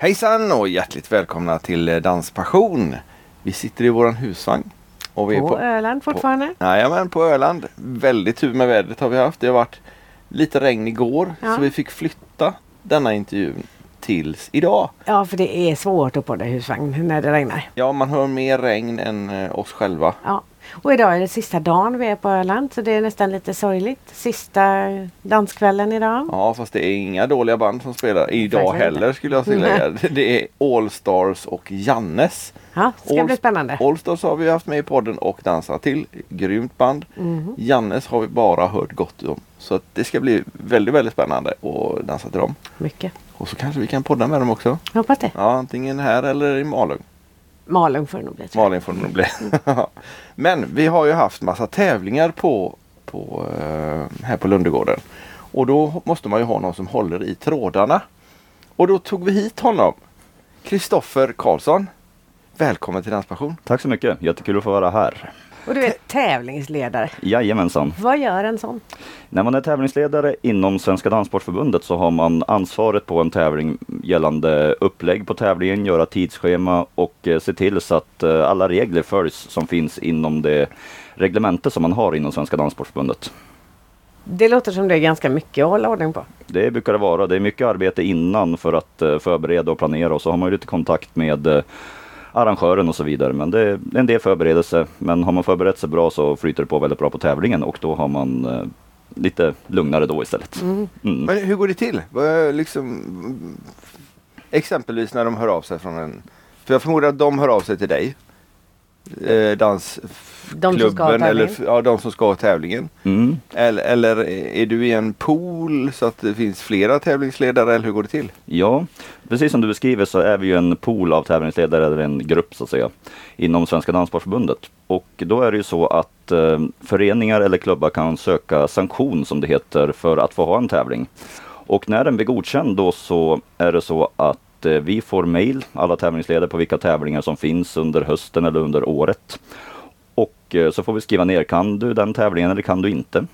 Hejsan och hjärtligt välkomna till eh, Danspassion. Vi sitter i våran husvagn. Och vi är På Öland fortfarande? På, jajamän, på Öland. Väldigt tur med vädret har vi haft. Det har varit lite regn igår Ja. så vi fick flytta denna intervjun tills idag. Ja, för det är svårt att podda i husvagn när det regnar. Ja, man hör mer regn än eh, oss själva. Ja. Och idag är det sista dagen vi är på Öland så det är nästan lite sorgligt. Sista danskvällen idag. Ja, fast det är inga dåliga band som spelar idag heller skulle jag tillägga. Det är All Stars och Jannes. Ja, det ska All- bli spännande. All Stars har vi haft med i podden och dansat till. Grymt band. Mhm. Jannes har vi bara hört gott om. Så det ska bli väldigt, väldigt spännande att dansa till dem. Mycket. Och så kanske vi kan podda med dem också. Jag hoppas det. Ja, antingen här eller i Malung. Malung får det nog bli. Malung får det nog bli. Men vi har ju haft massa tävlingar på, på, eh, här på Lundegården. Och då måste man ju ha någon som håller i trådarna. Och då tog vi hit honom. Kristoffer Karlsson. Välkommen till Danspassion. Tack så mycket, jättekul att få vara här. Och du är tävlingsledare. Jajamensan. Vad gör en sån? När man är tävlingsledare inom Svenska Danssportförbundet så har man ansvaret på en tävling gällande upplägg på tävlingen, göra tidsschema och eh, se till så att eh, alla regler följs som finns inom det reglemente som man har inom Svenska Danssportförbundet. Det låter som det är ganska mycket att hålla ordning på. Det brukar det vara. Det är mycket arbete innan för att eh, förbereda och planera och så har man ju lite kontakt med arrangören och så vidare. Men det är en del förberedelse. Men har man förberett sig bra så flyter det på väldigt bra på tävlingen och då har man eh, lite lugnare då istället. Mm. Men hur går det till? Liksom, exempelvis när de hör av sig från en... För jag förmodar att de hör av sig till dig. Eh, dansklubben eller ja, de som ska ha tävlingen. Mm. Eller, eller är du i en pool så att det finns flera tävlingsledare eller hur går det till? Ja, precis som du beskriver så är vi ju en pool av tävlingsledare eller en grupp så att säga inom Svenska Danssportförbundet. Och då är det ju så att eh, föreningar eller klubbar kan söka sanktion som det heter för att få ha en tävling. Och när den blir godkänd då så är det så att eh, vi får mail, alla tävlingsledare på vilka tävlingar som finns under hösten eller under året. Och eh, så får vi skriva ner, kan du den tävlingen eller kan du inte?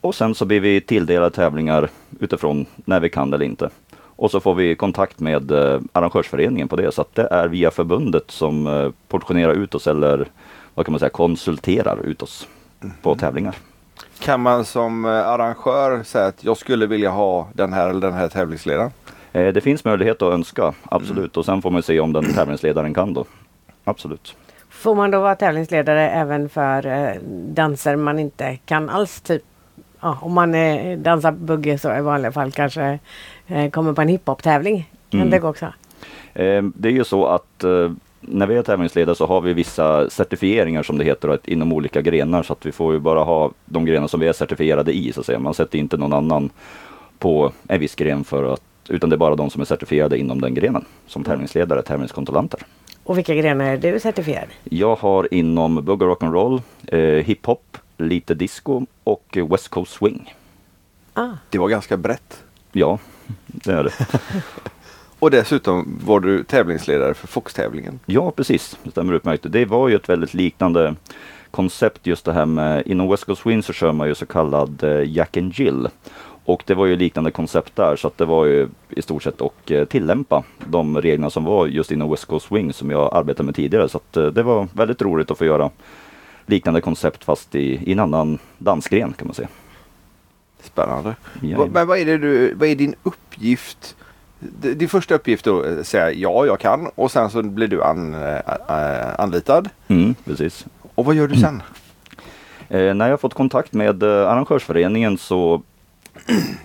Och sen så blir vi tilldelade tävlingar utifrån när vi kan eller inte. Och så får vi kontakt med eh, arrangörsföreningen på det. Så att det är via förbundet som portionerar ut oss eller vad kan man säga, konsulterar ut oss på tävlingar. Kan man som arrangör säga att jag skulle vilja ha den här eller den här tävlingsledaren? Eh, det finns möjlighet att önska, absolut. Och sen får man se om den tävlingsledaren kan då. Absolut. Får man då vara tävlingsledare även för eh, danser man inte kan alls? Typ ja, om man eh, dansar bugge så i vanliga fall kanske eh, kommer på en hiphop-tävling. Kan Mm. det gå också? Eh, Det är ju så att när vi är tävlingsledare så har vi vissa certifieringar som det heter inom olika grenar så att vi får ju bara ha de grenar som vi är certifierade i så att säga. Man sätter inte någon annan på en viss gren för att utan det är bara de som är certifierade inom den grenen som tävlingsledare, tävlingskontrollanter. Och vilka grenar är du certifierad? Jag har inom bugg och rock'n'roll, eh, hiphop, lite disco och West Coast swing. Ah, Det var ganska brett. Ja, det är det. Och dessutom var du tävlingsledare för Fox-tävlingen. Ja, precis. Det stämmer utmärkt. Det var ju ett väldigt liknande koncept just det här med, inom West Coast Swing så kör man ju så kallad eh, Jack and Jill. Och det var ju liknande koncept där så att det var ju i stort sett att eh, tillämpa de reglerna som var just inom West Coast Swing som jag arbetade med tidigare. Så att eh, det var väldigt roligt att få göra liknande koncept fast i, i en annan dansgren kan man säga. Spännande. Ja, Men vad är, det du, vad är din uppgift? Din första uppgift då är att säga ja, jag kan och sen så blir du an, anlitad. Mm, precis. Och vad gör du sen? Eh, när jag fått kontakt med eh, arrangörsföreningen så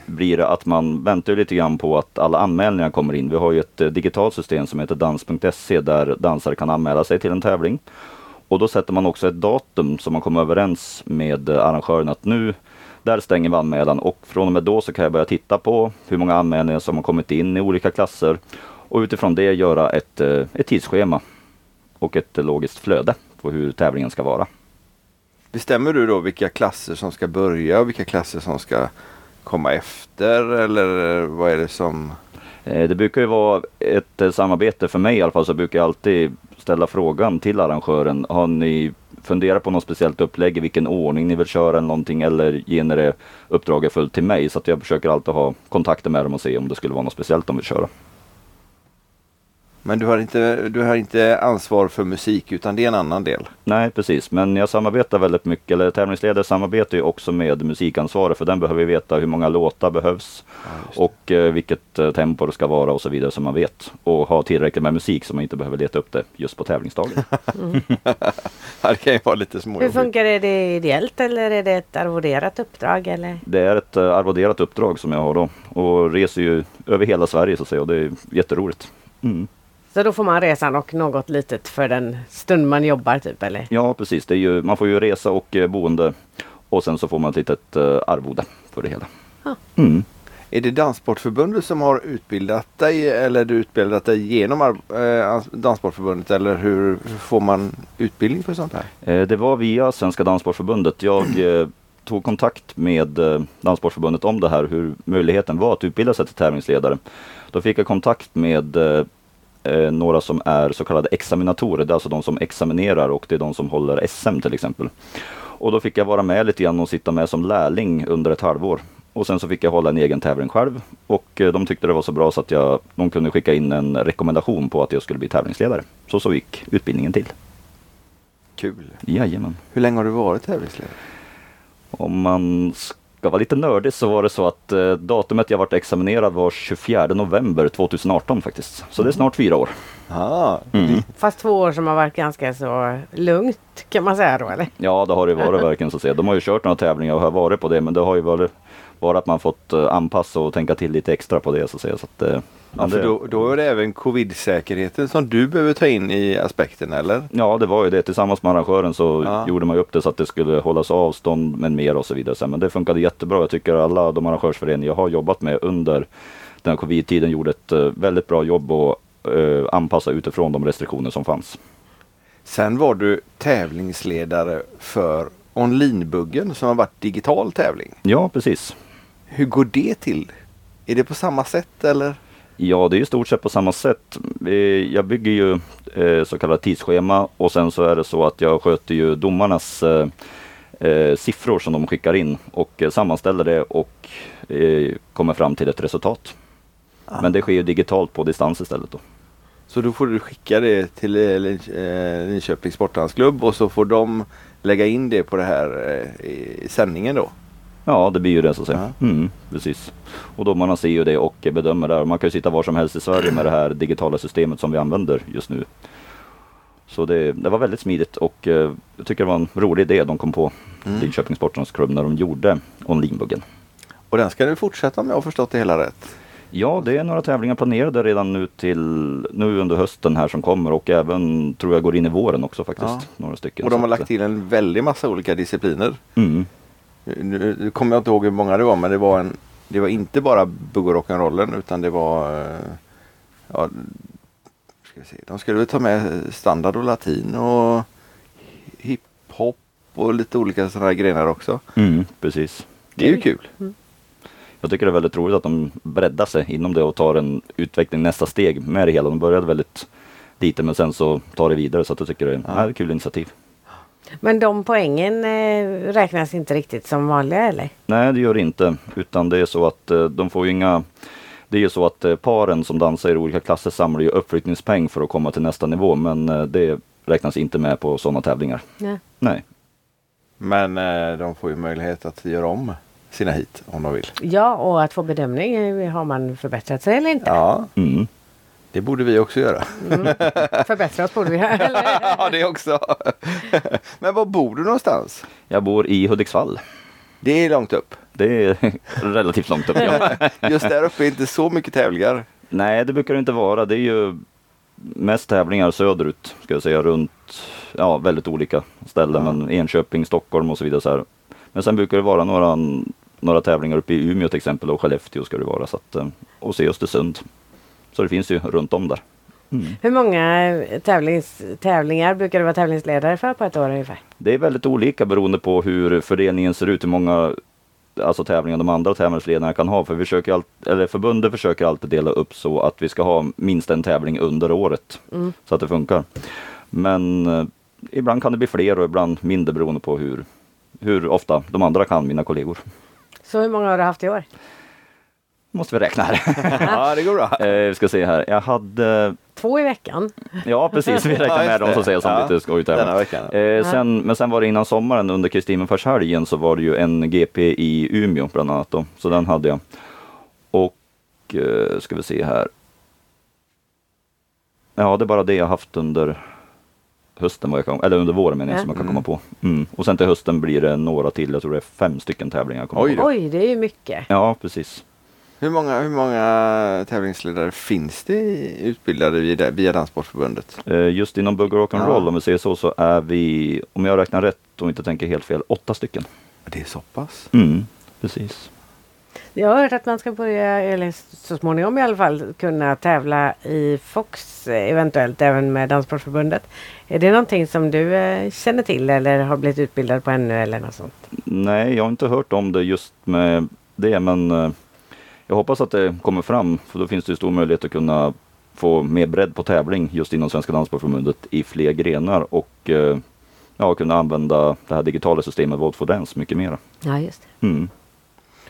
blir det att man väntar lite grann på att alla anmälningar kommer in. Vi har ju ett eh, digitalt system som heter dans.se där dansare kan anmäla sig till en tävling. Och då sätter man också ett datum som man kommer överens med eh, arrangören att nu där stänger vi anmälan och från och med då så kan jag börja titta på hur många anmälningar som har kommit in i olika klasser och utifrån det göra ett, eh, ett tidsschema och ett logiskt flöde på hur tävlingen ska vara. Bestämmer du då vilka klasser som ska börja och vilka klasser som ska komma efter eller eh, vad är det som? Eh, det brukar ju vara ett eh, samarbete för mig i alla fall så brukar jag alltid ställa frågan till arrangören. Har ni funderat på något speciellt upplägg i vilken ordning ni vill köra eller någonting eller ger ni det uppdraget fullt till mig så att jag försöker alltid ha kontakter med dem och se om det skulle vara något speciellt de vill köra. Men du har, inte, du har inte ansvar för musik utan det är en annan del. Nej, precis. Men jag samarbetar väldigt mycket, eller tävlingsledare samarbetar ju också med musikansvaret för den behöver veta hur många låtar behövs och eh, vilket eh, tempo det ska vara och så vidare som man vet. Och ha tillräckligt med musik så man inte behöver leta upp det just på tävlingsdagen. Ja, det kan ju vara lite Hur småjobbigt. funkar det? Är det ideellt eller är det ett arvoderat uppdrag? Eller? Det är ett eh, arvoderat uppdrag som jag har då och reser ju över hela Sverige så att säga och det är jätteroligt. Mm. Så då får man resan och något litet för den stund man jobbar typ eller? Ja, precis. Det är ju, man får ju resa och eh, boende och sen så får man ett litet eh, arvode för det hela. Ja. Mm. Är det Danssportförbundet som har utbildat dig eller är du utbildat dig genom eh, Danssportförbundet eller hur får man utbildning för sånt här? Eh, Det var via Svenska Danssportförbundet. Jag eh, tog kontakt med Danssportförbundet om det här, hur möjligheten var att utbilda sig till tävlingsledare. Då fick jag kontakt med eh, några som är så kallade examinatorer, det är alltså de som examinerar och det är de som håller SM till exempel. Och då fick jag vara med lite grann och sitta med som lärling under ett halvår. Och sen så fick jag hålla en egen tävling själv och eh, de tyckte det var så bra så att jag, de kunde skicka in en rekommendation på att jag skulle bli tävlingsledare. Så så gick utbildningen till. Kul. Jajamän. Hur länge har du varit tävlingsledare? Om man ska vara lite nördig så var det så att eh, datumet jag vart examinerad var 24 november 2018 faktiskt. Så det är snart fyra år. Ah, Mm. Fast två år som har varit ganska så lugnt kan man säga då eller? Ja, det har det varit verkligen så att säga. De har ju kört några tävlingar och har varit på det, men det har ju varit bara att man fått eh, anpassa och tänka till lite extra på det så att säga. Så att, eh, Ja, för då, då är det även covid-säkerheten som du behöver ta in i aspekten eller? ja, det var ju det. Tillsammans med arrangören så Ja. gjorde man upp det så att det skulle hållas avstånd med mer och så vidare. Men det funkade jättebra. Jag tycker alla de arrangörsföreningar jag har jobbat med under den här covid-tiden gjorde ett eh, väldigt bra jobb och eh, anpassa utifrån de restriktioner som fanns. Sen var du tävlingsledare för Onlinebuggen som har varit digital tävling. Ja, precis. Hur går det till? Är det på samma sätt eller? Ja, det är i stort sett på samma sätt. Jag bygger ju eh, så kallat tidsschema och sen så är det så att jag sköter ju domarnas eh, eh, siffror som de skickar in och sammanställer det och kommer fram till ett resultat. Men det sker ju digitalt på distans istället då. Så då får du skicka det till Lin- Linköpings Sportdansklubb och så får de lägga in det på det här i sändningen då. Ja, det blir ju det så att säga. Mm, precis. Och domarna ser ju det och bedömer där. Man kan ju sitta var som helst i Sverige med det här digitala systemet som vi använder just nu. Så det, det var väldigt smidigt och eh, jag tycker det var en rolig idé de kom på, Mm. Linköpings Sportens klubb, när de gjorde onlinebuggen. Och den ska du fortsätta om jag förstått det hela rätt. Ja, det är några tävlingar planerade redan nu till nu under hösten här som kommer och även tror jag går in i våren också faktiskt. Ja. Några stycken. Och de har lagt till en väldig massa olika discipliner. Mm. Nu, nu kommer jag inte ihåg hur många det var men det var, en, det var inte bara bugg och rock'n'rollen utan det var eh, ja, ska vi se, De skulle väl ta med standard och latin och hiphop och lite olika sådana här grenar också. Mm, precis. Det är ju kul. Jag tycker det är väldigt roligt att de breddar sig inom det och tar en utveckling nästa steg med det hela. De började väldigt lite men sen så tar det vidare så att jag tycker det är ett kul initiativ. Men de poängen eh, räknas inte riktigt som vanliga eller? Nej det gör det inte utan det är så att eh, de får ju inga det är ju så att eh, paren som dansar i olika klasser samlar ju uppflyttningspeng för att komma till nästa nivå men det räknas inte med på sådana tävlingar. Ja. Nej. Men de får ju möjlighet att göra om sina hit om de vill. Ja, och att få bedömning. Har man förbättrat sig eller inte? Ja, Mm. Det borde vi också göra. Förbättrat borde vi ha. Eller? ja, det också. Men var bor du någonstans? Jag bor i Hudiksvall. Det är långt upp. Det är relativt långt upp. Ja. Just där uppe är inte så mycket tävlingar. Nej, det brukar det inte vara. Det är ju mest tävlingar söderut, ska jag säga, runt ja, väldigt olika ställen. Men Enköping, Stockholm och så vidare. Så här. Men sen brukar det vara några, några tävlingar uppe i Umeå till exempel och Skellefteå ska det vara. Så att, eh, och se Östersund. Så det finns ju runt om där. Hur många tävlings, tävlingar brukar du vara tävlingsledare för på ett år ungefär? Det är väldigt olika beroende på hur fördelningen ser ut, hur många alltså tävlingar de andra tävlingsledarna kan ha. För vi försöker all, eller förbundet försöker alltid dela upp så att vi ska ha minst en tävling under året. Så att det funkar. Men eh, ibland kan det bli fler och ibland mindre beroende på hur, hur ofta de andra kan, mina kollegor. Så hur många har du haft i år? Måste vi räkna här. Ja, det går bra. eh, vi ska se här. Jag hade två i veckan. Ja precis, vi räknar Ja, med dem att säga som Ja, lite. Denna veckan. Eh, sen, men sen var det innan sommaren under Kristinefärshelgen så var det ju en GP i Umeå bland annat då. Så den hade jag. Och eh, ska vi se här. Ja det är bara det jag haft under hösten, vad jag kan, eller under våren menar jag, Ja. som jag kan Mm. komma på. Mm. Och sen till hösten blir det några till, jag tror det är fem stycken tävlingar. jag kommer Oj. Oj, det är ju mycket. Ja precis. Hur många, hur många tävlingsledare finns det i- utbildade via, via Danssportförbundet? Eh, just inom bugg och rock'n'roll Ja. om vi säger så, så är vi, om jag räknar rätt och inte tänker helt fel, åtta stycken. Det är så pass? Mm. Precis. Jag har hört att man ska börja, eller så småningom i alla fall, kunna tävla i Fox eh, eventuellt även med Danssportförbundet. Är det någonting som du eh, känner till eller har blivit utbildad på ännu eller något sånt? Nej, jag har inte hört om det just med det, men jag hoppas att det kommer fram, för då finns det ju stor möjlighet att kunna få mer bredd på tävling just inom Svenska Danssportförbundet i fler grenar och eh, ja, kunna använda det här digitala systemet Vote for Dance mycket mera. Ja, just det. Mm.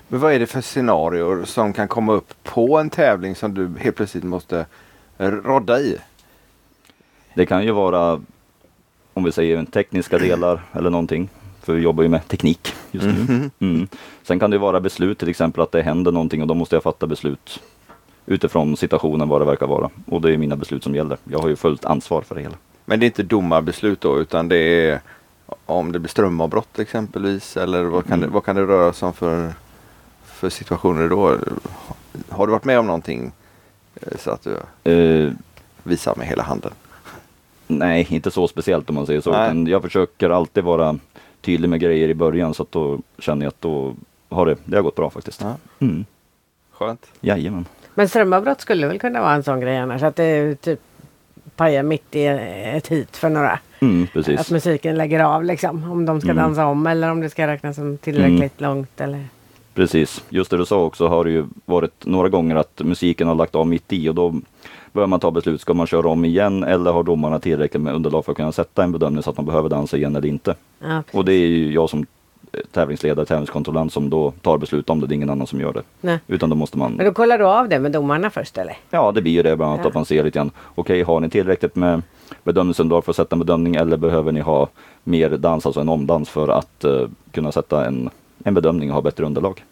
Men vad är det för scenarier som kan komma upp på en tävling som du helt plötsligt måste rodda i? Det kan ju vara, om vi säger tekniska delar eller någonting, för vi jobbar ju med teknik just nu. Mhm. Mm. Sen kan det vara beslut, till exempel att det händer någonting och då måste jag fatta beslut utifrån situationen vad det verkar vara. Och det är mina beslut som gäller. Jag har ju fullt ansvar för det hela. Men det är inte domarbeslut då utan det är om det blir strömavbrott exempelvis eller vad kan, det, Mm. vad kan det röra sig om för, för situationer då? Har du varit med om någonting eh, så att du Eh, visar med hela handen? nej, inte så speciellt om man säger så. Nej. jag försöker alltid vara tydlig med grejer i början så att då känner jag att då har det, det har gått bra faktiskt. Ja. Mm. Skönt. Jajamän. Men strömavbrott skulle väl kunna vara en sån grej annars? Att det typ pajar mitt i ett hit för några. Mm, Att musiken lägger av liksom. Om de ska Mm. dansa om eller om det ska räknas som tillräckligt långt. Eller... Precis, just det du sa också har det ju varit några gånger att musiken har lagt av mitt i och då börjar man ta beslut. Ska man köra om igen eller har domarna tillräckligt med underlag för att kunna sätta en bedömning så att man behöver dansa igen eller inte? Ja. Och det är ju jag som eh, tävlingsledare, tävlingskontrollant som då tar beslut om det. Det är ingen annan som gör det. Nej. Utan då måste Men man, då kollar du av det med domarna först eller? ja det blir ju det bland annat Ja. att man ser lite grann. Okej, har ni tillräckligt med bedömningsunderlag för att sätta en bedömning eller behöver ni ha mer dans, alltså en omdans för att eh, kunna sätta en, en bedömning och ha bättre underlag?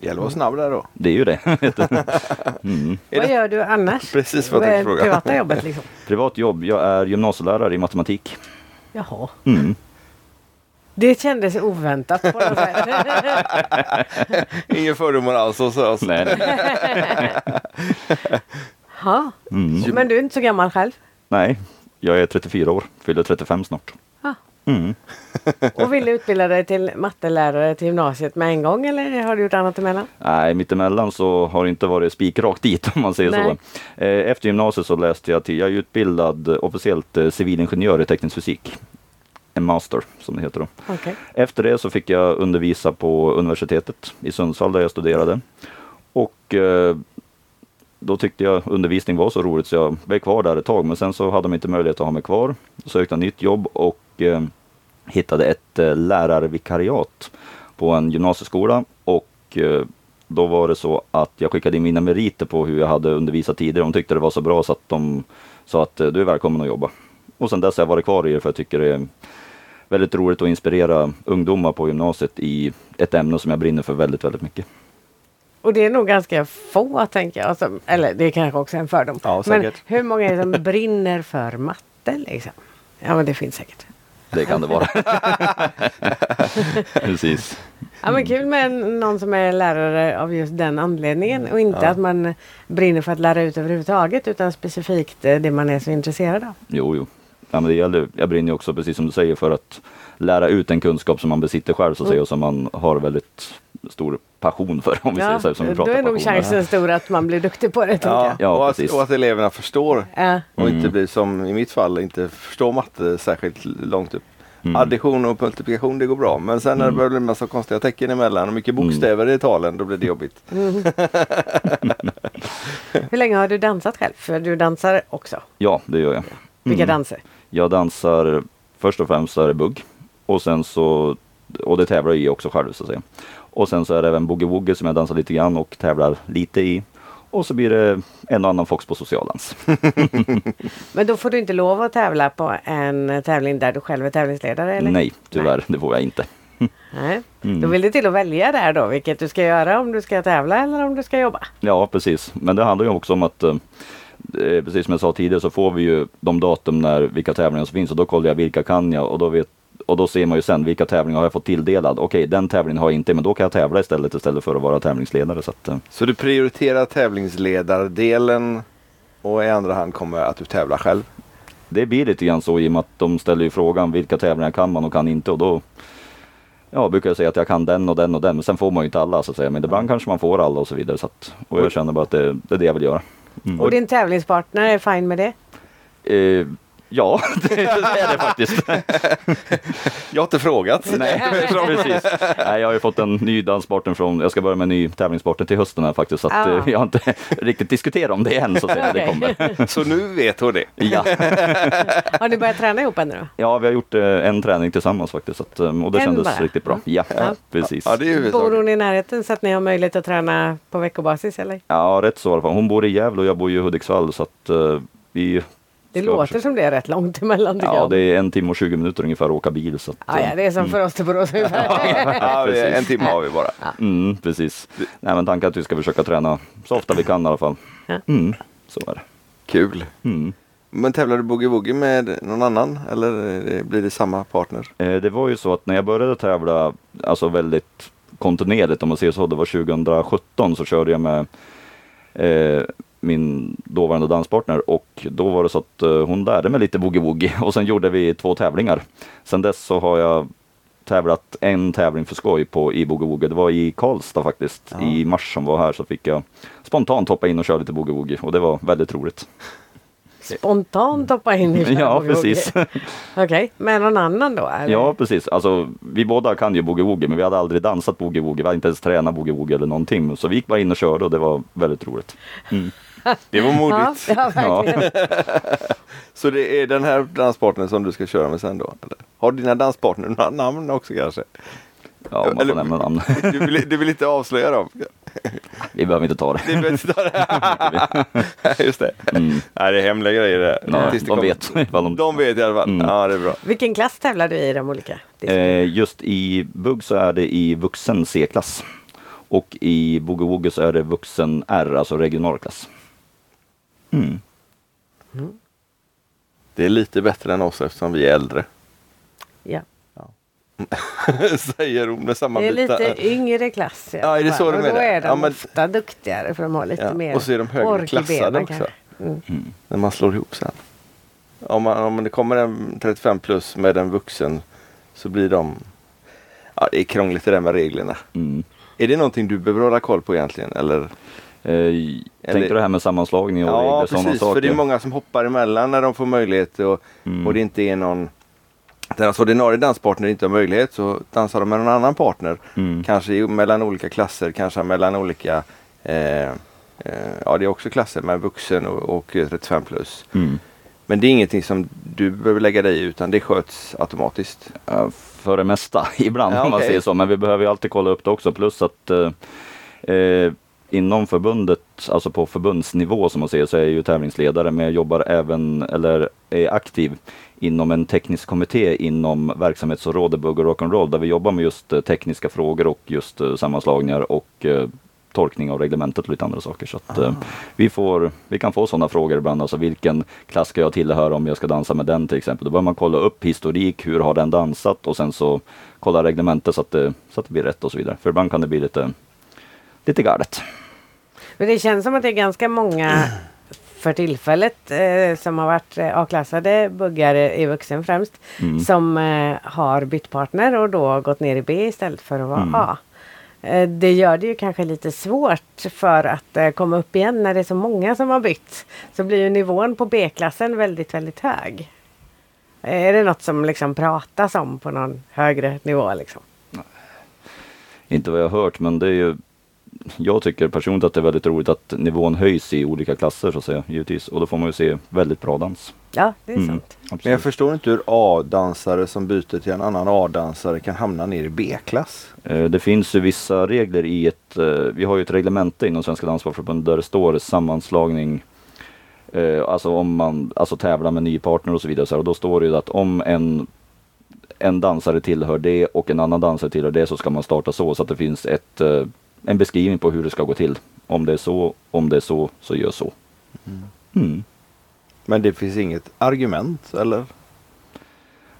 Det gäller att vara snabb där då. Det är ju det. mm. Vad gör du annars? Precis vad jag tänkte fråga. privata jobbet liksom? Privat jobb, jag är gymnasielärare i matematik. Jaha. Mm. Det kändes oväntat på något sätt. Ingen fördomar alls hos oss. Nej, nej. Ja. Mm. Men du är inte så gammal själv? nej, jag är 34 år, fyller 35 snart. Mm. Och vill du utbilda dig till mattelärare till gymnasiet med en gång eller har du gjort annat emellan? Nej, mittemellan så har det inte varit spikrakt dit om man säger Nej. så. Eh, Efter gymnasiet så läste jag till, jag är utbildad officiellt eh, civilingenjör i teknisk fysik. En master som det heter då. Okej. Efter det så fick jag undervisa på universitetet i Sundsvall där jag studerade. Och eh, då tyckte jag undervisning var så roligt så jag blev kvar där ett tag. Men sen så hade de inte möjlighet att ha mig kvar. Sökte nytt jobb och eh, hittade ett eh, lärarvikariat på en gymnasieskola. Och eh, då var det så att jag skickade in mina meriter på hur jag hade undervisat tidigare. De tyckte det var så bra så att de sa att eh, du är välkommen att jobba. Och sen dess har jag varit kvar i det för jag tycker det är väldigt roligt att inspirera ungdomar på gymnasiet i ett ämne som jag brinner för väldigt, väldigt mycket. Och det är nog ganska få tänker jag. Som, eller det är kanske också en fördom. Ja, men hur många är det som brinner för matte liksom? Ja men det finns säkert. Det kan det vara. Precis. Ja men kul med någon som är lärare av just den anledningen och inte Ja. att man brinner för att lära ut överhuvudtaget utan specifikt eh, det man är så intresserad av. Jo, jo. Ja, men det gäller, jag brinner också, precis som du säger, för att lära ut en kunskap som man besitter själv så att Mm. säga, och som man har väldigt stor passion för. Om vi säger så, som vi då pratar är nog chansen stor att man blir duktig på det. Ja, jag. Ja, och, att, och att eleverna förstår Ja. och inte Mm. blir som i mitt fall inte förstår matte särskilt långt upp. Mm. Addition och multiplikation det går bra men sen när det Mm. börjar bli en massa konstiga tecken emellan och mycket bokstäver i talen då blir det jobbigt. Hur länge har du dansat själv? För du dansar också. Ja, det gör jag. Vilka Mm. danser? Jag dansar först och främst så är det bugg. Och sen så, och det tävlar jag i också själv så att säga. Och sen så är det även boogie-woogie som jag dansar lite grann och tävlar lite i. Och så blir det en och annan Fox på socialdans. Men då får du inte lov att tävla på en tävling där du själv är tävlingsledare? Eller? Nej, tyvärr, det får jag inte. Nej. Mm. Då vill det till att välja där då vilket du ska göra om du ska tävla eller om du ska jobba. Ja, precis. Men det handlar ju också om att eh, precis som jag sa tidigare så får vi ju de datum när vilka tävlingar som finns och då kollar jag vilka kan jag och då vet och då ser man ju sen vilka tävlingar har jag fått tilldelad. Okej, den tävlingen har jag inte, men då kan jag tävla istället istället för att vara tävlingsledare. Så att, eh, Så du prioriterar tävlingsledardelen och i andra hand kommer att du tävlar själv? det blir lite grann så i och med att de ställer ju frågan vilka tävlingar kan man och kan inte och då Ja, brukar jag säga att jag kan den och den och den, men sen får man ju inte alla så att säga. Men ibland kanske man får alla och så vidare. Så att, och jag känner bara att det, det är det jag vill göra. Mm. Och din tävlingspartner är fine med det? Eh, ja, det är det faktiskt. Jag har inte frågat. Nej, precis. Nej, jag har ju fått en ny danspartner från, jag ska börja med en ny tävlingspartner till hösten här faktiskt. Så att, Ah. eh, jag har inte riktigt diskuterat om det än så att säga. Det kommer. Så nu vet hon det. Ja. Har ni börjat träna ihop ännu då? ja, vi har gjort eh, en träning tillsammans faktiskt. Så att, eh, och det En kändes bara? riktigt bra. Ja, Ja. precis. Ja, Bor hon i närheten så att ni har möjlighet att träna på veckobasis eller? Ja, rätt så i alla fall. Hon bor i Gävle och jag bor i Hudiksvall så att vi Det låter försöka- som det är rätt långt emellan Ja, jag. det är en timme och 20 minuter ungefär att åka bil. Så att, Ja, ja, det är som för oss till Borås ungefär. Ja, en timme har vi bara. Mm, precis. Nej, men tanken är att vi ska försöka träna så ofta vi kan i alla fall. Ja. Mm, så är det. Kul. Mm. Men tävlar du boogie-woogie med någon annan eller blir det samma partner? Eh, Det var ju så att när jag började tävla, alltså väldigt kontinuerligt om man säger så, det var 2017 så körde jag med eh, min dåvarande danspartner och då var det så att eh, hon lärde mig lite boogie-woogie och sen gjorde vi två tävlingar. Sen dess så har jag tävlat en tävling för skoj på i boogie-woogie. Det var i Karlstad faktiskt. Ja. I mars som var här så fick jag spontant hoppa in och köra lite boogie-woogie och det var väldigt roligt. Spontant hoppa in i Ja, precis. Okej, med någon annan då? Eller? Ja, precis. Alltså, vi båda kan ju boogie-woogie, men vi hade aldrig dansat boogie-woogie. Vi hade inte ens tränat boogie-woogie eller någonting. Så vi gick bara in och körde och det var väldigt roligt. Mm. Det var ja, modigt. ja, verkligen. Så det är den här danspartnern som du ska köra med sen då? Eller? Har dina danspartner några namn också kanske? Ja, man Eller- får nämna namn. Du vill, du vill inte avslöja dem? Vi behöver inte ta det. Det behöver inte ta det. Just det. Mm. Nej, det är hemliga grejer det. Ja, de kommer- vet. de- De vet i alla fall. Mm. Ja, det är bra. Vilken klass tävlar du i de olika? Eh, just i bugg så är det i vuxen C-klass. Och i boogie-woogie så är det vuxen R, alltså regionalklass. Mm. Det är lite bättre än oss eftersom vi är äldre. Ja. Säger hon med samma Det är bitar. lite yngre klass. Ja, är det så Och är då är de Ja, men- ofta duktigare för de har lite Ja, mer och så är de högre klassade också. kanske. Mm. När man slår ihop sen. Om, man, om det kommer en 35 plus med en vuxen så blir de... Ja, det är krångligt det där med reglerna. Mm. Är det någonting du behöver hålla koll på egentligen? Eller? Eh, Eller- Tänkte du det här med sammanslagning och Ja, regler, sådana precis. saker? För det är många som hoppar emellan när de får möjlighet och, Mm. och det inte är någon... Deras ordinarie danspartner inte har möjlighet så dansar de med någon annan partner. Mm. Kanske mellan olika klasser, kanske mellan olika... Eh, eh, ja, det är också klasser med vuxen och, och 35 plus. Mm. Men det är ingenting som du behöver lägga dig i utan det sköts automatiskt. Ja, för det mesta ibland Ja, om man säger så. Men vi behöver ju alltid kolla upp det också. Plus att eh, eh, inom förbundet, alltså på förbundsnivå som man säger, så är jag ju tävlingsledare. Men jag jobbar även, eller är aktiv inom en teknisk kommitté inom verksamhetsområde Bugg och Rock'n'Roll där vi jobbar med just eh, tekniska frågor och just eh, sammanslagningar och eh, tolkning av reglementet och lite andra saker. Så att, eh, vi, får, vi kan få sådana frågor ibland. Alltså vilken klass ska jag tillhöra om jag ska dansa med den till exempel. Då bör man kolla upp historik, hur har den dansat och sen så kolla reglementet så att det, så att det blir rätt och så vidare. För ibland kan det bli lite, lite galet. Men det känns som att det är ganska många för tillfället eh, som har varit eh, A-klassade buggare i vuxen främst. Mm. Som eh, har bytt partner och då gått ner i B istället för att vara Mm. A. Eh, det gör det ju kanske lite svårt för att eh, komma upp igen när det är så många som har bytt. Så blir ju nivån på B-klassen väldigt, väldigt hög. Är det något som liksom pratas om på någon högre nivå? Liksom? Inte vad jag har hört men det är ju jag tycker personligen att det är väldigt roligt att nivån höjs i olika klasser så att säga, givetvis. Och då får man ju se väldigt bra dans. Ja, det är Mm. sant. Men jag Absolut. förstår inte hur A-dansare som byter till en annan A-dansare kan hamna ner i B-klass. Eh, Det finns ju vissa regler i ett, eh, vi har ju ett reglemente inom Svenska Danssportförbundet där det står sammanslagning, eh, alltså om man alltså tävlar med ny partner och så vidare. Och då står det ju att om en, en dansare tillhör det och en annan dansare tillhör det så ska man starta så, så att det finns ett, eh, en beskrivning på hur det ska gå till. Om det är så, om det är så, så gör så. Mm. Men det finns inget argument eller?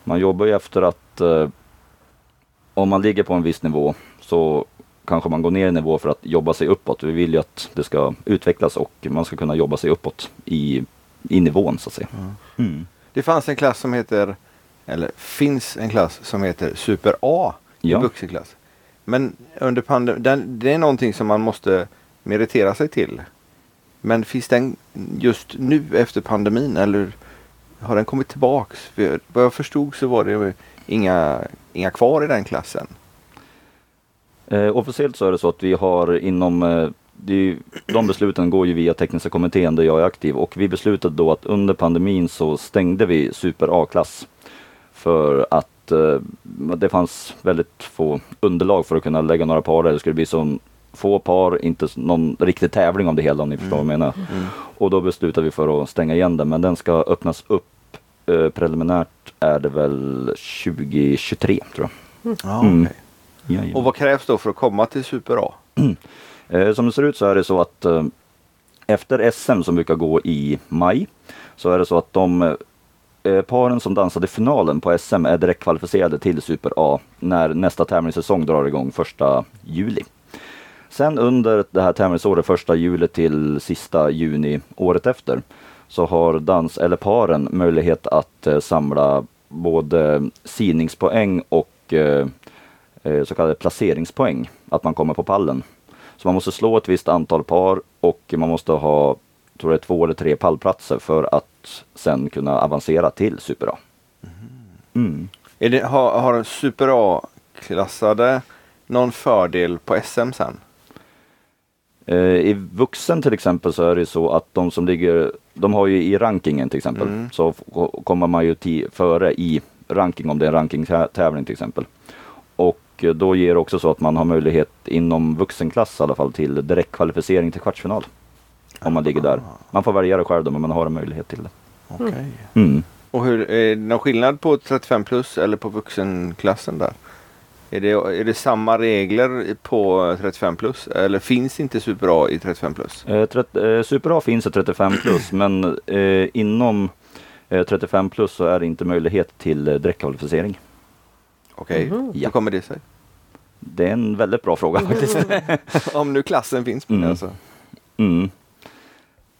Man jobbar ju efter att eh, om man ligger på en viss nivå så kanske man går ner i nivå för att jobba sig uppåt. Vi vill ju att det ska utvecklas och man ska kunna jobba sig uppåt i, i nivån så att säga. Mm. Det fanns en klass som heter, eller finns en klass som heter Super A i Ja. vuxenklass. Men under pandemin, det är någonting som man måste meritera sig till. Men finns den just nu efter pandemin eller har den kommit tillbaks? För vad jag förstod så var det inga, inga kvar i den klassen. Eh, officiellt så är det så att vi har inom eh, ju- de besluten går ju via tekniska kommittén där jag är aktiv och vi beslutade då att under pandemin så stängde vi Super A-klass. För att eh, det fanns väldigt få underlag för att kunna lägga några par där. Det skulle bli så få par, inte någon riktig tävling om det hela om ni förstår vad jag menar. Och då beslutade vi för att stänga igen den men den ska öppnas upp eh, preliminärt är det väl 2023 tror jag. Ja, Mm. okej. Jajamän. Och vad krävs då för att komma till Super A? Eh, som det ser ut så är det så att eh, efter SM som brukar gå i maj så är det så att de eh, Eh, paren som dansade i finalen på SM är direkt kvalificerade till Super A när nästa tävlingssäsong drar igång första juli. Sen under det här tävlingsåret, första juli till sista juni året efter, så har dans eller paren möjlighet att eh, samla både sidningspoäng och eh, så kallade placeringspoäng, att man kommer på pallen. Så man måste slå ett visst antal par och man måste ha tror jag, två eller tre pallplatser för att sen kunna avancera till Super A. Mm. Är det, har, har Super A-klassade någon fördel på SM sen? Eh, I vuxen till exempel så är det så att de som ligger, de har ju i rankingen till exempel, Mm. så kommer man ju före i ranking om det är en rankingtävling till exempel. Och eh, då ger det också så att man har möjlighet inom vuxenklass i alla fall till direktkvalificering till kvartsfinal. Om man ligger där. Man får välja det själv då, men man har en möjlighet till det. Okej. Mm. Och hur, är det någon skillnad på 35 plus eller på vuxenklassen där? Är det, är det samma regler på 35 plus eller finns inte Super A i 35 plus? Eh, tret- eh, Super A finns i 35 plus, men eh, inom eh, 35 plus så är det inte möjlighet till eh, direktkvalificering. Okej, Mhm. hur kommer det sig? Det är en väldigt bra fråga faktiskt. Om nu klassen finns med Mm. alltså. Mm.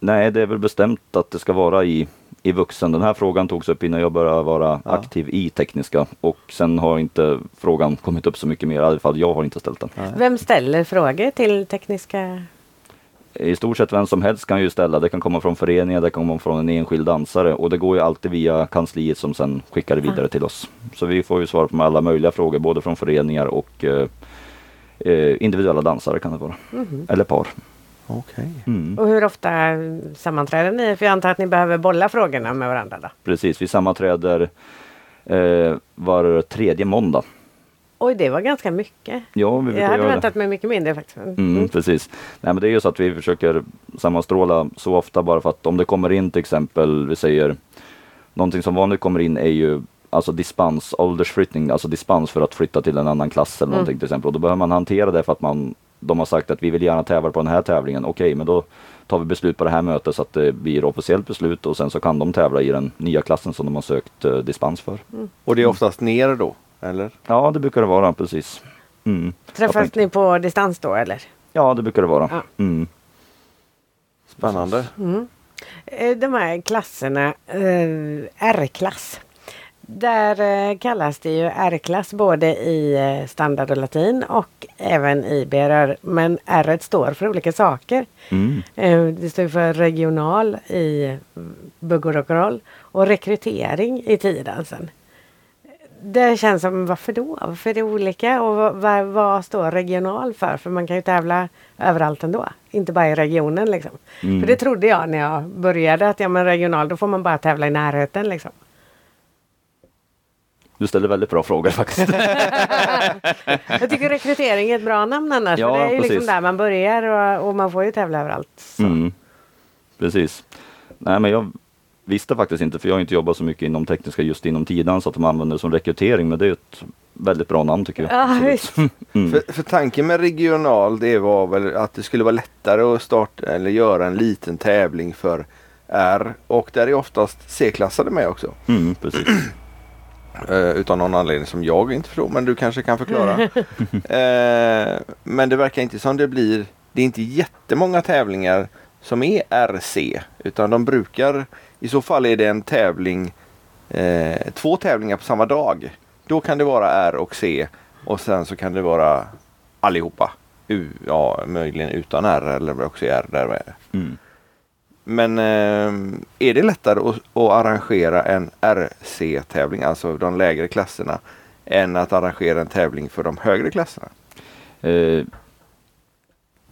Nej, det är väl bestämt att det ska vara i, i vuxen. Den här frågan togs upp innan jag började vara Ja. aktiv i tekniska och sen har inte frågan kommit upp så mycket mer. I alla fall jag har inte ställt den. Vem ställer frågor till tekniska? I stort sett vem som helst kan ju ställa. Det kan komma från föreningar, det kan komma från en enskild dansare och det går ju alltid via kansliet som sen skickar det vidare till oss. Så vi får ju svara på alla möjliga frågor, både från föreningar och eh, eh, individuella dansare kan det vara. Mhm. Eller par. Okej. Mm. Och hur ofta sammanträder ni? För jag antar att ni behöver bolla frågorna med varandra då? Precis, vi sammanträder eh, var tredje måndag. Oj, det var ganska mycket. Ja, vi Jag hade väntat mig mycket mindre faktiskt. Mm, precis. Nej, men det är ju så att vi försöker sammanstråla så ofta bara för att om det kommer in till exempel, vi säger någonting som vanligt kommer in är ju alltså dispens, åldersflyttning, alltså dispens för att flytta till en annan klass eller Mm. någonting till exempel. Och då behöver man hantera det för att man, de har sagt att vi vill gärna tävla på den här tävlingen. Okej, men då tar vi beslut på det här mötet så att det blir officiellt beslut och sen så kan de tävla i den nya klassen som de har sökt eh, dispens för. Och det är oftast ner då? Eller? Ja, det brukar det vara, precis. Mm. Träffas tänkte- ni på distans då eller? Ja, det brukar det vara. Ja. Mm. Spännande. Eh, De här klasserna, eh, R-klass. Där eh, kallas det ju R-klass både i eh, standard och latin och även i BRR. Men R står för olika saker. Mm. Eh, Det står för regional i bugg och rock'n'roll och rekrytering i tiodansen. det känns som, varför då? Varför är det olika? Och vad, vad, vad står regional för? För man kan ju tävla överallt ändå. Inte bara i regionen liksom. Mm. För det trodde jag när jag började att ja men regional då får man bara tävla i närheten liksom. Du ställer väldigt bra frågor faktiskt. Jag tycker rekrytering är ett bra namn annars. Ja, det är ju liksom där man börjar och, och man får ju tävla överallt. Så. Mm. Precis. Nej men jag visste faktiskt inte, för jag har inte jobbat så mycket inom tekniska just inom Tidan, så att de använder det som rekrytering. Men det är ett väldigt bra namn tycker jag. Visst. Mm. För, för tanken med regional det var väl att det skulle vara lättare att starta eller göra en liten tävling för R och där är oftast C-klassade med också. Mm, precis. Eh, utan någon anledning som jag inte förstår men du kanske kan förklara. eh, men det verkar inte som det blir. Det är inte jättemånga tävlingar som är RC utan de brukar i så fall är det en tävling eh, två tävlingar på samma dag. Då kan det vara R och C och sen så kan det vara allihopa. U, ja, möjligen utan R eller också R där med. Mm. Men eh, är det lättare att, att arrangera en RC-tävling, alltså de lägre klasserna, än att arrangera en tävling för de högre klasserna? Eh,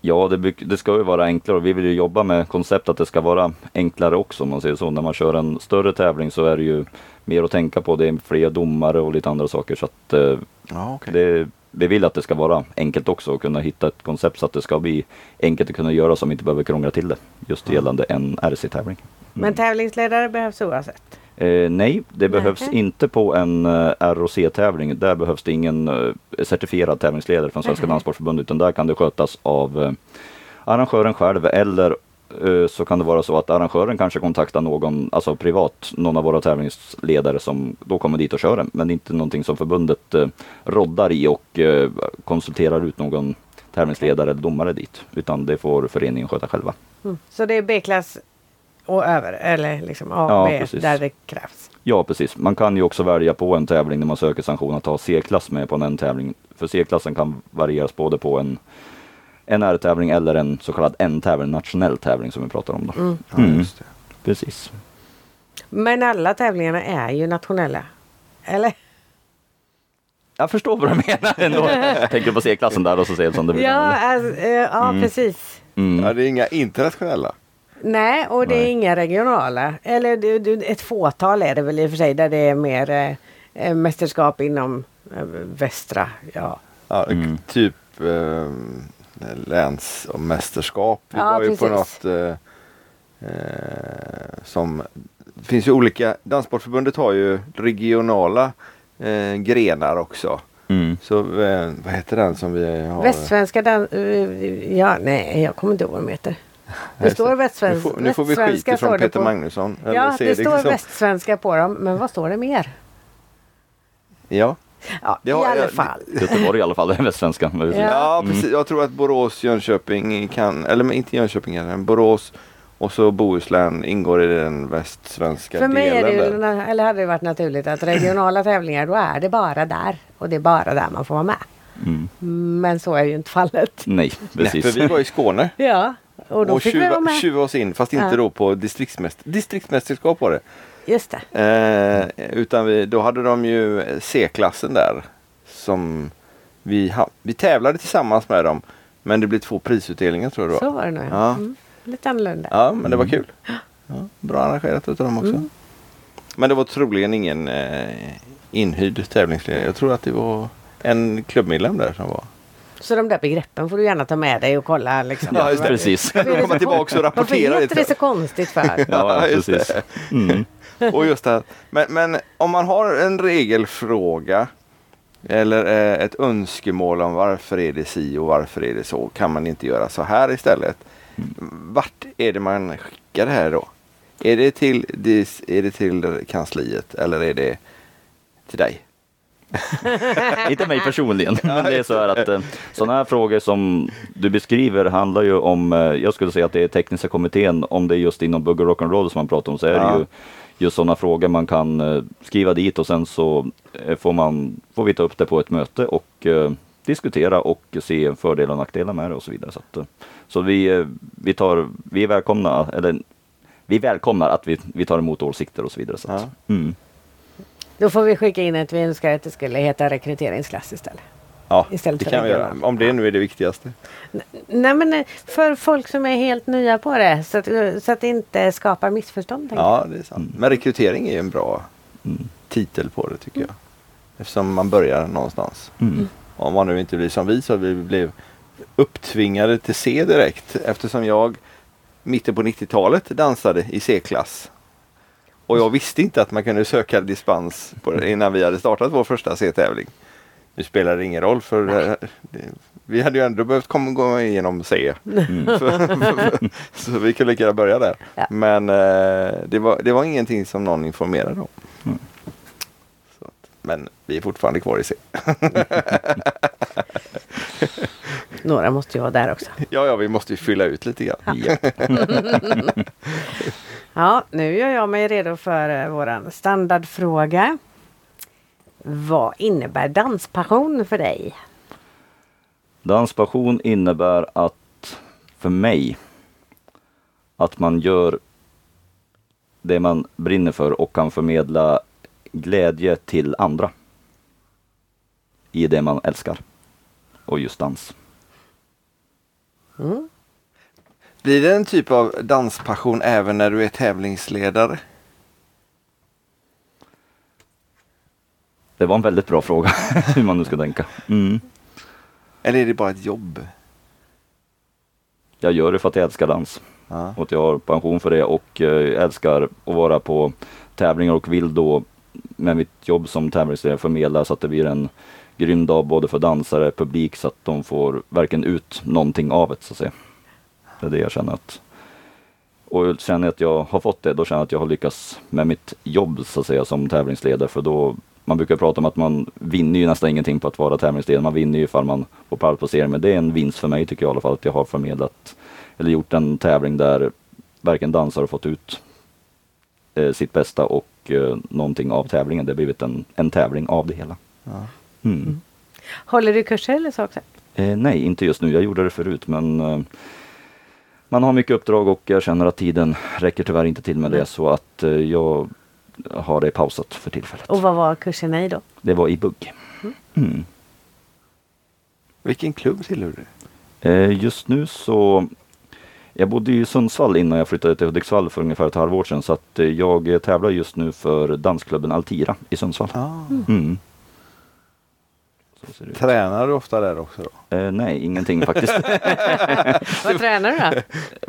ja, det, ska ju vara enklare vi vill ju jobba med koncept att det ska vara enklare också om man säger så. När man kör en större tävling så är det ju mer att tänka på. Det är fler domare och lite andra saker. Så att, eh, Ja, okej. det, vi vill att det ska vara enkelt också och kunna hitta ett koncept så att det ska bli enkelt att kunna göra som inte behöver krångla till det. Just gällande en RC-tävling. Men tävlingsledare behövs oavsett. Eh, nej, det behövs Nej. inte på en eh, ROC-tävling. Där behövs det ingen eh, certifierad tävlingsledare från Svenska. Danssportförbundet utan där kan det skötas av eh, arrangören själv eller så kan det vara så att arrangören kanske kontaktar någon, alltså privat, någon av våra tävlingsledare som då kommer dit och kör den. Men det är inte någonting som förbundet eh, roddar i och eh, konsulterar ut någon tävlingsledare eller domare dit. Utan det får föreningen sköta själva. Mm. Så det är B-klass och över, eller liksom A Ja, B precis. där det krävs. Ja precis, man kan ju också välja på en tävling när man söker sanktion att ha C-klass med på en tävling. För C-klassen kan varieras både på en, en R-tävling eller en så kallad N-tävling, nationell tävling som vi pratar om. Då. Mm. Ja, Mm. just det. Precis. Men alla tävlingarna är ju nationella. Eller? Jag förstår vad du menar ändå. Jag tänker på C-klassen där och så ser det som det blir. Ja, alltså, eh, ja Mm. precis. Mm. Ja, det är inga internationella. Nej, och det är Nej. inga regionala. Eller det, det, ett fåtal är det väl i och för sig där det är mer eh, eh, mästerskap inom eh, västra. Ja. Ja, Mm. Typ eh, läns och mästerskap. Vi Ja, var ju på precis. något eh, eh, som det finns ju olika. Danssportförbundet har ju regionala eh, grenar också. Mm. Så eh, vad heter den som vi har? Västsvenska dan- eh, Ja, nej, jag kommer inte ihåg vad de heter. Det står västsvenska. Nu får, nu får vi skit det Peter på- Magnusson. Ja, ser det står liksom- västsvenska på dem. Men vad står det mer? Ja, Ja, Det har- i alla fall. Göteborg i alla fall, det är västsvenska. Ja. ja Mm. precis. Jag tror att Borås, Jönköping kan, eller men inte Jönköping, men Borås och så Bohuslän ingår i den västsvenska För mig är delen. det ju, eller hade det varit naturligt att regionala tävlingar då är det bara där. Och det är bara där man får vara med. Mm. Men så är ju inte fallet. Nej, Nej, precis. för vi var i Skåne Ja, och då och fick vi vara tjuva, med. tjuva oss in fast inte Ja. då på distriktsmäster, distriktsmästerskap var det. Just det. Eh, utan vi, då hade de ju C-klassen där. Som vi, ha, vi tävlade tillsammans med dem. Men det blev två prisutdelningar tror jag det Så var. var det nog. Ja. Ja. Mm. Lite annorlunda. Ja, men det var Mm. kul. Ja, bra arrangerat utav dem också. Mm. Men det var troligen ingen eh, inhyrd tävlingsledare. Jag tror att det var en klubbmedlem där som var. Så de där begreppen får du gärna ta med dig och kolla. Liksom. Ja, just det. Precis. Komma så tillbaka och kon- Varför rapportera heter det så konstigt för? Ja, precis. det. Mm. Och just det. Men, men om man har en regelfråga eller eh, ett önskemål om varför är det si och varför är det så. Kan man inte göra så här istället? Vart är det man skickar det här då? Är det till, dis- är det till kansliet eller är det till dig? Inte mig personligen, men det är så här att eh, sådana här frågor som du beskriver handlar ju om, eh, jag skulle säga att det är tekniska kommittén, om det är just inom bugg och rock'n'roll som man pratar om så är Ja. det ju just sådana frågor man kan eh, skriva dit och sen så får, man, får vi ta upp det på ett möte och eh, diskutera och se fördelar och nackdelar med det och så vidare. Så, att, så vi, vi, tar, vi är välkomna, eller vi välkomnar att vi, vi tar emot åsikter och så vidare. Så att, Ja. mm. Då får vi skicka in att vi önskar att det skulle heta rekryteringsklass istället. Ja, Istället det för kan vi göra. Om det nu är det viktigaste. Nej men eh, för folk som är helt nya på det så att, eh, så att det inte skapar missförstånd. Ja, det är sant. Men rekrytering är en bra titel på det tycker jag. Eftersom man börjar någonstans. Mm. Om man nu inte blir som vi så vi blev upptvingade till C direkt eftersom jag mitten på 90-talet dansade i C-klass. Och jag visste inte att man kunde söka dispens på det innan vi hade startat vår första C-tävling. Nu spelar det ingen roll för eh, det, vi hade ju ändå behövt komma gå igenom C. För- så vi kunde lika gärna börja där. Ja. Men eh, det, var, det var ingenting som någon informerade om. Mm. Så att, men vi är fortfarande kvar i C. Några måste ju vara där också. Ja, ja, vi måste ju fylla ut lite grann. Ja. Ja, nu gör jag mig redo för eh, våran standardfråga. Vad innebär danspassion för dig? Danspassion innebär att, för mig, att man gör det man brinner för och kan förmedla glädje till andra i det man älskar. Och just dans. Mm. Blir det en typ av danspassion även när du är tävlingsledare? Det var en väldigt bra fråga, hur man nu ska tänka. Mm. Eller är det bara ett jobb? Jag gör det för att jag älskar dans. Ja. och att jag har pension för det och eh, älskar att vara på tävlingar och vill då med mitt jobb som tävlingsledare förmedla så att det blir en grym dag både för dansare, publik så att de får verkligen ut någonting av det så att säga. Det är det jag känner att och känner jag att jag har fått det, då känner jag att jag har lyckats med mitt jobb så att säga som tävlingsledare för då man brukar prata om att man vinner ju nästan ingenting på att vara tävlingsledare. Man vinner ju ifall man får pallplacering. Men det är en vinst för mig tycker jag i alla fall att jag har förmedlat eller gjort en tävling där varken dansare har fått ut eh, sitt bästa och eh, någonting av tävlingen. Det har blivit en, en tävling av det hela. Ja. Mm. Håller du kurser eller så också? Eh, nej, inte just nu. Jag gjorde det förut men eh, man har mycket uppdrag och jag känner att tiden räcker tyvärr inte till med det så att eh, jag har det pausat för tillfället. Och vad var kurserna i då? Det var i bugg. Mm. Vilken klubb tillhör du? Eh, just nu så jag bodde i Sundsvall innan jag flyttade till Hudiksvall för ungefär ett halvår sedan så att eh, jag tävlar just nu för dansklubben Altira i Sundsvall. Ah. Mm. Så ser det ut. Tränar du ofta där också då? Eh, nej, ingenting faktiskt. Vad tränar du då?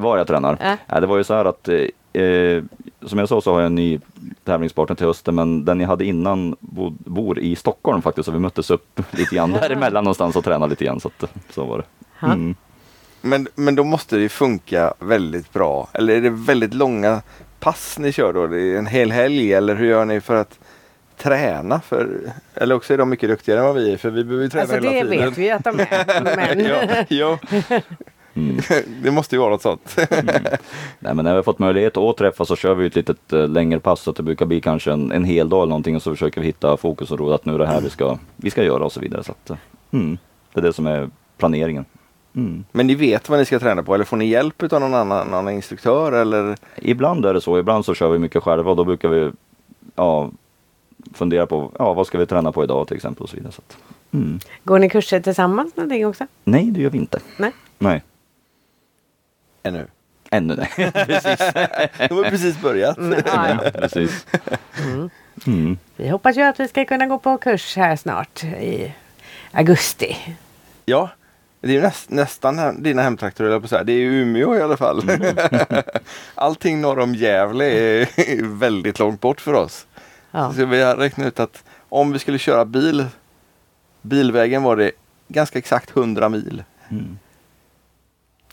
Var jag tränar? Ja. Ja, det var ju så här att eh, eh, som jag sa så har jag en ny tävlingspartner till hösten men den jag hade innan bo, bor i Stockholm faktiskt så vi möttes upp lite grann däremellan någonstans och tränade lite grann så att, så var det. Mm. Men, men då måste det funka väldigt bra. Eller är det väldigt långa pass ni kör då? Det är en hel helg eller hur gör ni för att träna? För, eller också är de mycket duktigare än vad vi är för vi behöver ju träna Alltså hela det tiden. vet vi att de är. Men ja, ja. Mm. det måste ju vara något sånt. Nej men när vi har fått möjlighet att träffas så kör vi ett litet eh, längre pass så att det brukar bli kanske en, en hel dag eller någonting och så försöker vi hitta fokus och ro att nu är det här vi ska, vi ska göra och så vidare. Så att, eh, mm, det är det som är planeringen. Mm. Men ni vet vad ni ska träna på eller får ni hjälp av någon annan någon instruktör eller? Ibland är det så, ibland så kör vi mycket själva och då brukar vi ja, fundera på ja, vad ska vi träna på idag till exempel och så vidare. Så att, mm. går ni kurser tillsammans någonting också? Nej, det gör vi inte. Nej. Nej, Ännu. ännu nej. precis. De har precis börjat. Mm, ja, ja. precis. Mm. Mm. Vi hoppas ju att vi ska kunna gå på kurs här snart i augusti. Ja, det är ju näst, nästan här, dina hemtrakter jag på att säga. Det är ju Umeå i alla fall. Allting norr om Gävle är väldigt långt bort för oss. Ja. Så vi har räknat ut att om vi skulle köra bil, bilvägen var det ganska exakt 100 mil. Mm.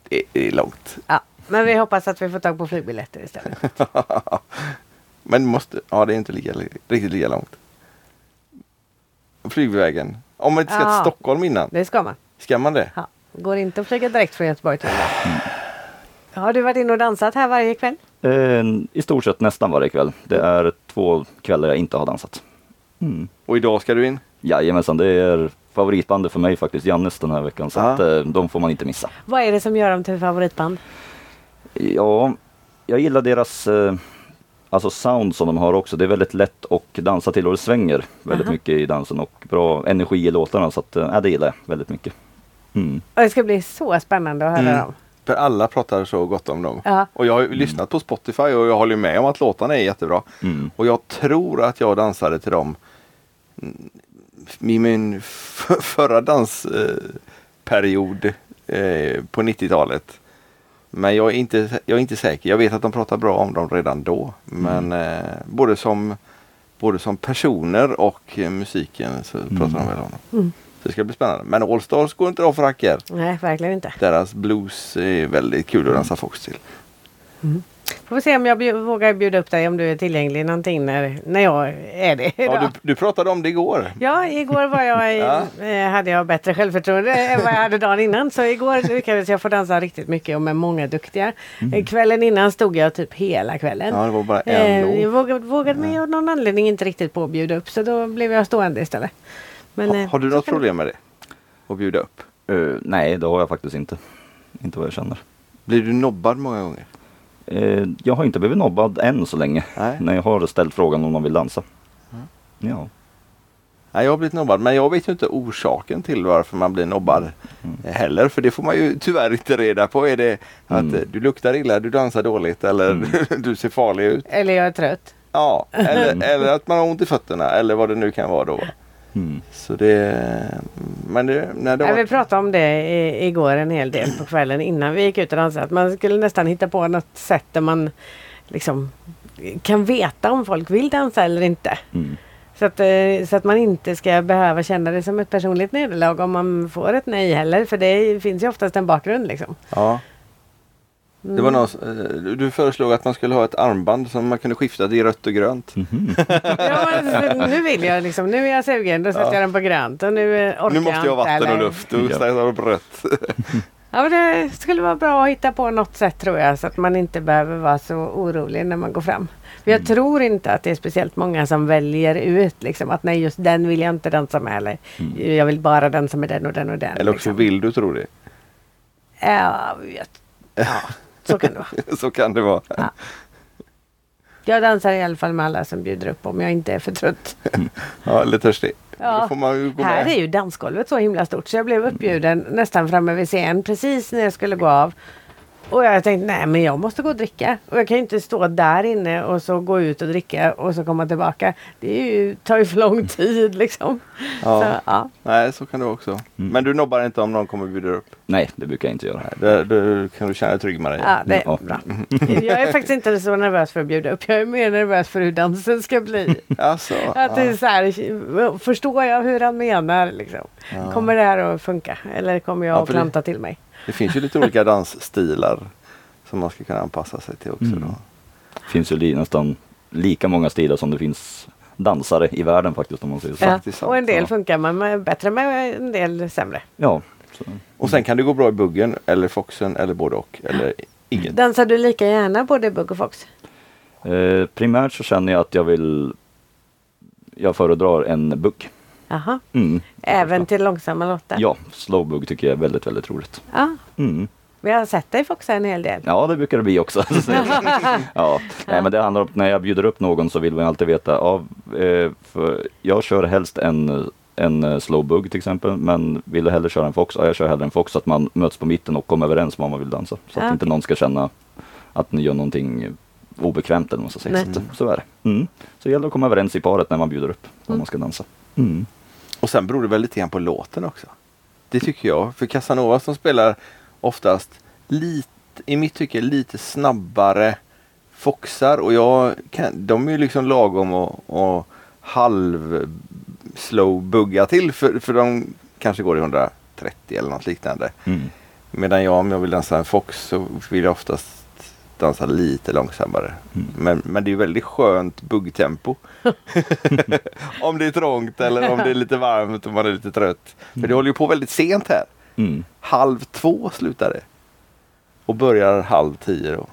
Det är långt. Ja. Men vi hoppas att vi får tag på flygbiljetter istället. Men måste, ja det är inte lika, riktigt lika långt. Flygvägen. Om man inte ska Ja. till Stockholm innan. Det ska man. Ska man det? Ja. Går inte att flyga direkt från Göteborg till Umeå. Har du varit inne och dansat här varje kväll? Eh, I stort sett nästan varje kväll. Det är två kvällar jag inte har dansat. Mm. Och idag ska du in? Jajamensan, det är favoritbandet för mig faktiskt, Jannes den här veckan. Så att, eh, de får man inte missa. Vad är det som gör dem till favoritband? Ja, jag gillar deras, eh, alltså sound som de har också. Det är väldigt lätt att dansa till och det svänger väldigt Aha. mycket i dansen och bra energi i låtarna. Så att, äh, det gillar jag väldigt mycket. Mm. Och det ska bli så spännande att höra Mm. dem. För alla pratar så gott om dem. Ja. Och jag har ju lyssnat på Spotify och jag håller med om att låtarna är jättebra. Mm. Och jag tror att jag dansade till dem mm, i min förra dansperiod eh, på 90-talet. Men jag är, inte, jag är inte säker. Jag vet att de pratar bra om dem redan då. Men eh, både, som, både som personer och eh, musiken så pratar de väl om dem. Mm. Det ska bli spännande. Men Allstars går inte av för hacker. Nej, verkligen inte. Deras blues är väldigt kul att dansa fox till. Får vi se om jag bjud, vågar bjuda upp dig om du är tillgänglig någonting när, när jag är det. Ja, du, du pratade om det igår. Ja, igår var jag Ja. eh, hade jag bättre självförtroende än vad jag hade dagen innan. Så igår lyckades jag få dansa riktigt mycket och med många duktiga. Eh, Kvällen innan stod jag typ hela kvällen. Mm. Ja, det var bara en Eh, jag vågade, vågade mig av någon anledning inte riktigt på att bjuda upp så då blev jag stående istället. Men, Ha, eh, har du något problem med det? Att bjuda upp? Eh, nej, det har jag faktiskt inte. Inte vad jag känner. Blir du nobbad många gånger? Eh, jag har inte blivit nobbad än så länge. Nej. När jag har ställt frågan om de vill dansa. Ja. Nej, jag har blivit nobbad men jag vet ju inte orsaken till varför man blir nobbad eh, heller. För det får man ju tyvärr inte reda på. Är det att Mm. du luktar illa, du dansar dåligt eller du ser farlig ut? Eller jag är trött. Ja, eller, eller att man har ont i fötterna eller vad det nu kan vara då. Mm. Så det... Men det, när det Ja, var, vi pratade om det i, igår en hel del på kvällen innan vi gick ut och dansade. Att man skulle nästan hitta på något sätt där man liksom kan veta om folk vill dansa eller inte. Mm. Så att, eh, så att man inte ska behöva känna det som ett personligt nederlag om man får ett nej heller. För det finns ju oftast en bakgrund liksom. ja. Det var någon, eh, du föreslog att man skulle ha ett armband som man kunde skifta till rött och grönt. Mhm. Ja, men, nu vill jag liksom, nu är jag sugen, då sätter Ja. jag den på grönt och nu eh, orkar Nu måste jag ha vatten och luft och Ja. istället på rött. Ja, men det skulle vara bra att hitta på något sätt tror jag så att man inte behöver vara så orolig när man går fram. För Mm. jag tror inte att det är speciellt många som väljer ut liksom att nej just den vill jag inte dansa med eller jag vill bara dansa med den och den och den. Mm. Eller också liksom. vill du tro det. Ja, jag ja, så kan det vara. Så kan det vara. Jag dansar i alla fall med alla som bjuder upp om jag inte är för trött. Ja, eller törstig. Ja. Här med. är ju dansgolvet så himla stort så jag blev uppbjuden nästan framme vid scen precis när jag skulle gå av. Och jag tänkte nej men jag måste gå och dricka. Och jag kan ju inte stå där inne och så gå ut och dricka och så komma tillbaka. Det är ju, tar ju för lång tid liksom. Ja. Så, ja. Nej, så kan det också. Men du nobbar inte om någon kommer och bjuder upp? Nej, det brukar jag inte göra. Nej, det, kan du känna dig trygg med dig. ja, det är Ja. bra. Jag är faktiskt inte så nervös för att bjuda upp. Jag är mer nervös för hur dansen ska bli. Alltså, Att det är så här, förstår jag hur han menar? Liksom. Ja. Kommer det här att funka? Eller kommer jag Ja, att klanta till mig? Det finns ju lite olika dansstilar som man ska kunna anpassa sig till också. Mm. Då. Det finns ju nästan lika många stilar som det finns dansare i världen faktiskt om man säger så. Ja. Sant, Och en del ja. funkar man med, bättre med, en del sämre. Ja. Så. Och sen kan det gå bra i buggen eller foxen eller både och. Eller inget. Dansar du lika gärna både bugg och fox? Eh, primärt så känner jag att jag vill Jag föredrar en bugg. Jaha. Mm. Även till långsamma låtar? Ja, slowbug tycker jag är väldigt, väldigt roligt. ja. Mm. Vi har sett dig foxa en hel del. Ja, det brukar det bli också. ja. Nej, men det handlar om när jag bjuder upp någon så vill man alltid veta. Ja, eh, för jag kör helst en, en eh, slowbug till exempel. Men vill du hellre köra en fox? Ja, jag kör hellre en fox så att man möts på mitten och kommer överens om vad man vill dansa. Så att Ja. inte någon ska känna att ni gör någonting obekvämt eller vad man ska säga. Så, så är det. Mm. Så det gäller att komma överens i paret när man bjuder upp vad Mm. man ska dansa. Mm. Och sen beror det väl lite grann på låten också. Det tycker jag. För Casanova som spelar oftast lite, i mitt tycke lite snabbare foxar och jag kan, de är ju liksom lagom och, och halv slow bugga till för, för de kanske går i 130 eller något liknande. Mm. Medan jag om jag vill dansa en fox så vill jag oftast dansa lite långsammare. Mm. Men, men det är ju väldigt skönt buggtempo. om det är trångt eller om det är lite varmt och man är lite trött. För det håller ju på väldigt sent här. Mm. Halv två slutar det. Och börjar halv tio då.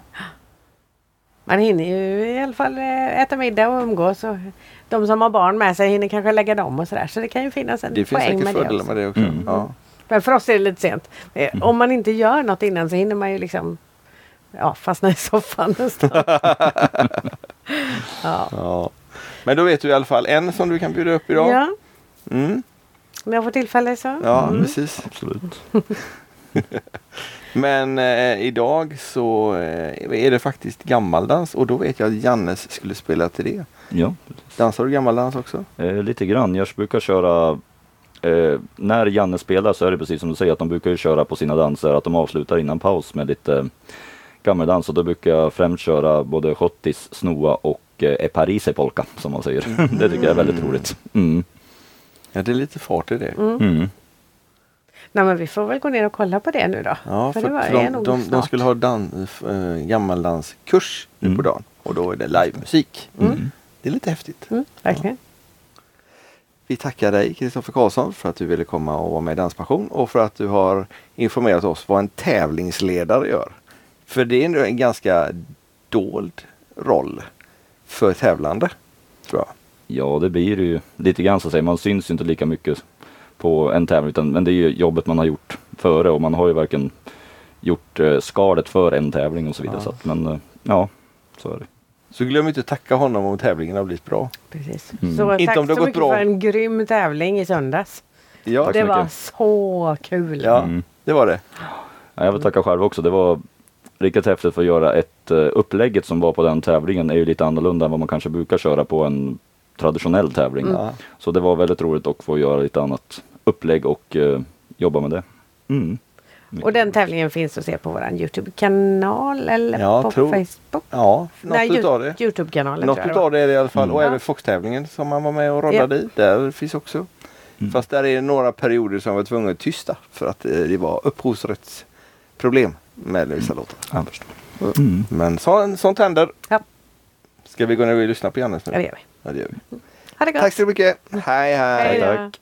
Man hinner ju i alla fall eh, äta middag och umgås. Och de som har barn med sig hinner kanske lägga dem och sådär. Så det kan ju finnas en Det finns poäng säkert med det fördelar också. med det också. Mm. Ja. Men för oss är det lite sent. Eh, Om man inte gör något innan så hinner man ju liksom ja, fastna i soffan nästan. ja. Ja. Men då vet du i alla fall en som du kan bjuda upp idag. ja, Mm. om jag får tillfälle så. Ja, Mm. precis. Absolut. Men eh, idag så eh, är det faktiskt gammaldans och då vet jag att Jannes skulle spela till det. Ja, Dansar du gammaldans också? eh, lite grann. Jag brukar köra eh, när Janne spelar så är det precis som du säger att de brukar ju köra på sina danser att de avslutar innan paus med lite gammeldans och då brukar jag främst köra både schottis, snoa och eh, parise polka som man säger. det tycker jag är väldigt roligt. Mm. Ja, det är lite fart i det. Mm. Nej, men vi får väl gå ner och kolla på det nu då. Ja, för, det var- för är de, de, de skulle ha dan, äh, gammaldanskurs nu Mm. på dagen och då är det livemusik. Mm. Det är lite häftigt. Mm, verkligen. Vi tackar dig Kristoffer Karlsson för att du ville komma och vara med i Danspassion och för att du har informerat oss vad en tävlingsledare gör. För det är ändå en ganska dold roll för tävlande. Tror jag. Ja, det blir det ju lite grann så att säga. Man syns ju inte lika mycket på en tävling, utan, men det är ju jobbet man har gjort före och man har ju verkligen gjort eh, skalet för en tävling och så vidare. Ja. Så att, men eh, ja, så är det. Så glöm inte att tacka honom om tävlingen har blivit bra. Precis. Mm. Så Inte tack om det har så gått mycket bra. för en grym tävling i söndags. Ja, Tack det så var så kul. ja Mm. det var det. Ja, jag vill tacka själv också. Det var riktigt häftigt för att göra ett uh, upplägget som var på den tävlingen är ju lite annorlunda än vad man kanske brukar köra på en traditionell tävling. Ja. Så det var väldigt roligt att få göra lite annat upplägg och eh, jobba med det. Mm. Och den tävlingen finns att se på vår Youtube-kanal eller Ja, på tror- Facebook. Ja, något Nej, utav det. Youtube-kanalen Något tror jag det utav det är det i alla fall. Mm. Och även Fox-tävlingen som man var med och roddade i. Där finns också. Mm. Fast där är det några perioder som var tvungna att tysta. För att eh, det var upphovsrättsproblem med vissa låtar. Jag förstår. Mm. Men så, sånt händer. Ja. Ska vi gå ner och lyssna på Jannes nu? Ja, det gör vi. Ja, det gör vi. Ha det gott. Tack så mycket. Hej hej. Hej. Tack.